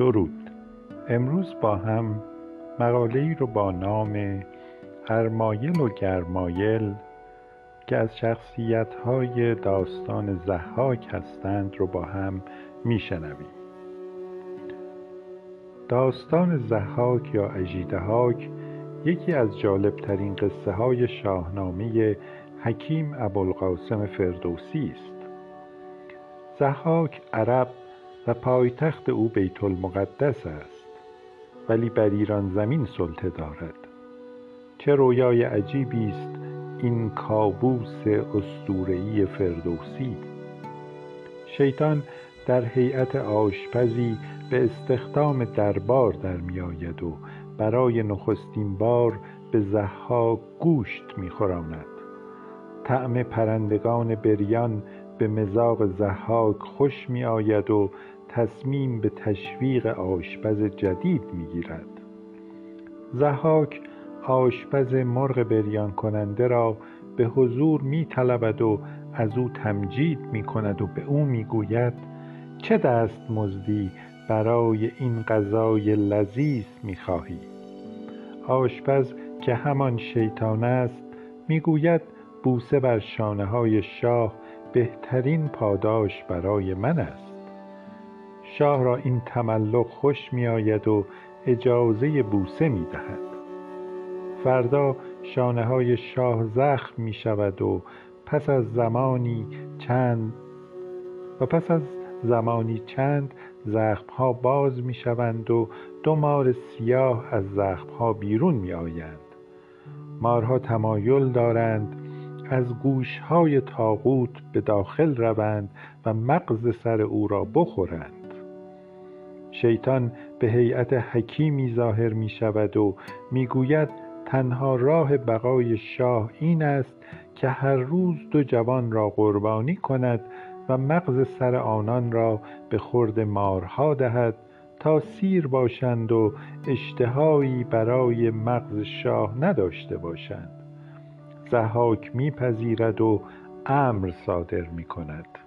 درود. امروز با هم مقاله ای رو با نام ارمایل و گرمایل که از شخصیت های داستان زحاک هستند رو با هم میشنویم. داستان زحاک یا اژیدهاک یکی از جالبترین قصه های شاهنامه حکیم ابوالقاسم فردوسی است. زحاک عرب و پایتخت او بیت المقدس است ولی بر ایران زمین سلطه دارد. چه رویای عجیبی است این کابوس اسطوره‌ای فردوسی. شیطان در هیئت آشپزی به استخدام دربار در میآید و برای نخستین بار به ضحاک گوشت میخوراند. طعم پرندگان بریان به مذاق ضحاک خوش میآید و تصمیم به تشویق آشپز جدید می‌گیرد. ضحاک آشپز مرغ بریان کننده را به حضور می طلبد و از او تمجید می کند و به او می گوید چه دست مزدی برای این غذای لذیذ می خواهی آشپز که همان شیطان است می گوید بوسه بر شانه های شاه بهترین پاداش برای من است. شاه را این تملق خوش می آید و اجازه بوسه می دهد فردا شانه های شاه زخم می شود و پس از زمانی چند و پس از زمانی چند زخم ها باز می شوند و دو مار سیاه از زخم ها بیرون می آیند مارها تمایل دارند از گوش های تاغوت به داخل روند و مغز سر او را بخورند. شیطان به هیئت حکیمی ظاهر می شود و می گوید تنها راه بقای شاه این است که هر روز دو جوان را قربانی کند و مغز سر آنان را به خورد مارها دهد تا سیر باشند و اشتهایی برای مغز شاه نداشته باشند. ضحاک میپذیرد و امر صادر می کند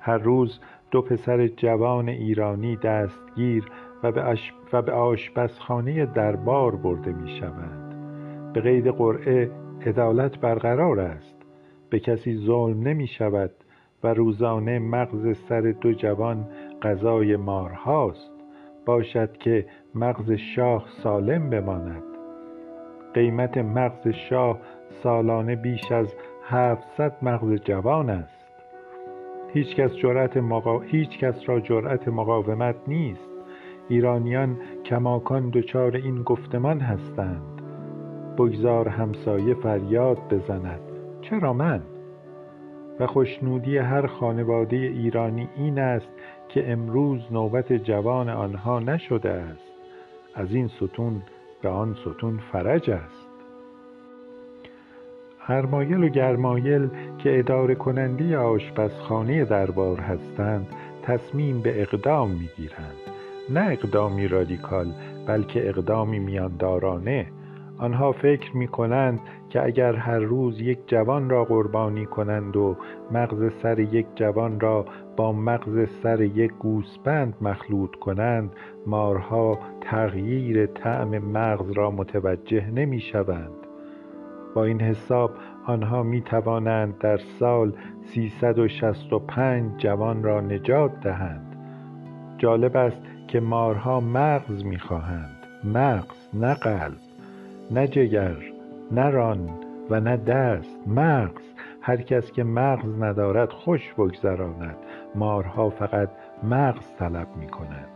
هر روز دو پسر جوان ایرانی دستگیر و به, و به آشپزخانه دربار برده می شوند به قید قرعه عدالت برقرار است. به کسی ظلم نمی شود و روزانه مغز سر دو جوان غذای مارهاست. باشد که مغز شاه سالم بماند. قیمت مغز شاه سالانه بیش از هفتصد مغز جوان است. هیچ کس, جرأت مقا... هیچ کس را جرأت مقاومت نیست. ایرانیان کماکان دچار این گفتمان هستند. بگذار همسایه فریاد بزند. چرا من؟ و خوشنودی هر خانواده ایرانی این است که امروز نوبت جوان آنها نشده است. از این ستون به آن ستون فرج است. هرمایل و گرمایل که اداره کننده آشپزخانه دربار هستند تصمیم به اقدام می‌گیرند. نه اقدامی رادیکال بلکه اقدامی میاندارانه. آنها فکر می کنند که اگر هر روز یک جوان را قربانی کنند و مغز سر یک جوان را با مغز سر یک گوسپند مخلوط کنند مارها تغییر طعم مغز را متوجه نمی شوند با این حساب آنها می توانند در سال 365 جوان را نجات دهند. جالب است که مارها مغز می خواهند مغز نه قلب. نه جگر نه ران و نه دست مغز. هر کس که مغز ندارد خوش بگذراند. مارها فقط مغز طلب می کند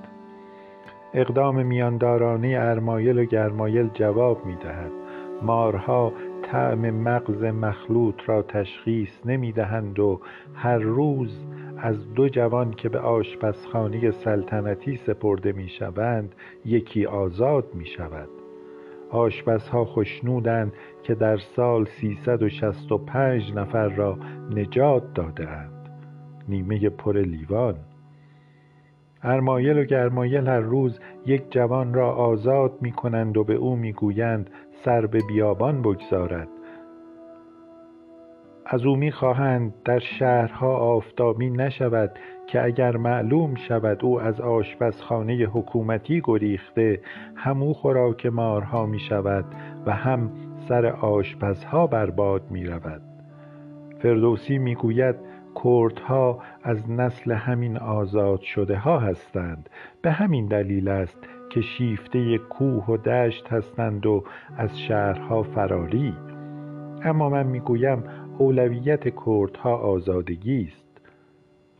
اقدام میاندارانه ارمایل و گرمایل جواب می دهد مارها طعم مغز مخلوط را تشخیص نمی دهند و هر روز از دو جوان که به آشپزخانه سلطنتی سپرده می شوند یکی آزاد می شود آشپزها خوشنودند که در سال 365 نفر را نجات دادهاند. نیمه پر لیوان. ارمایل و گرمایل هر روز یک جوان را آزاد می کنند و به او می گویند سر به بیابان بگذارد. از او می‌خواهند در شهرها آفتابی نشود که اگر معلوم شود او از آشپزخانه حکومتی گریخته هم او خوراک مارها می شود و هم سر آشپزها بر باد می رود فردوسی می گوید کردها از نسل همین آزاد شده ها هستند. به همین دلیل است که شیفته کوه و دشت هستند و از شهرها فراری. اما من می‌گویم اولویت کردها آزادگی است.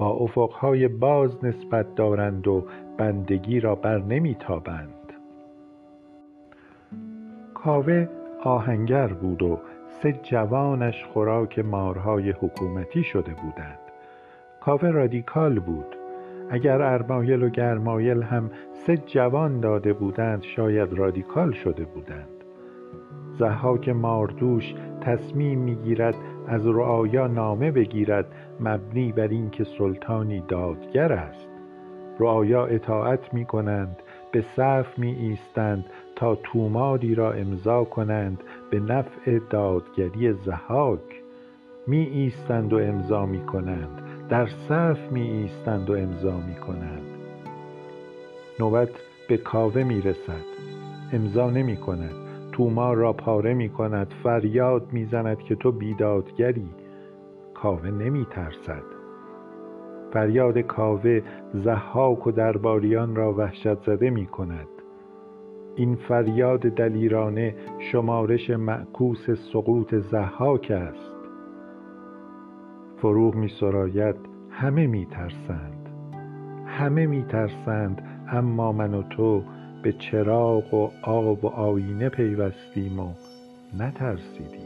با افقهای باز نسبت دارند و بندگی را بر نمیتابند. کاوه آهنگر بود و سه جوانش خوراک مارهای حکومتی شده بودند. کاوه رادیکال بود. اگر ارمایل و گرمایل هم سه جوان داده بودند شاید رادیکال شده بودند. ضحاک ماردوش تصمیم می‌گیرد از رعایا نامه بگیرد مبنی بر اینکه سلطانی دادگر است. رعایا اطاعت می کنند به صف می ایستند تا توماری را امضا کنند به نفع دادگری ضحاک. می ایستند و امضا می کنند در صف می ایستند و امضا می کنند نوبت به کاوه می رسد امضا نمی کند تومار را پاره می کند. فریاد می زند که تو بیدادگری. کاوه نمی ترسد. فریاد کاوه ضحاک و درباریان را وحشت زده می کند. این فریاد دلیرانه شمارش معکوس سقوط ضحاک است. فروغ می سراید. همه می ترسند. همه می ترسند اما من و تو به چراغ و آب و آینه پیوستیم و نترسیدیم.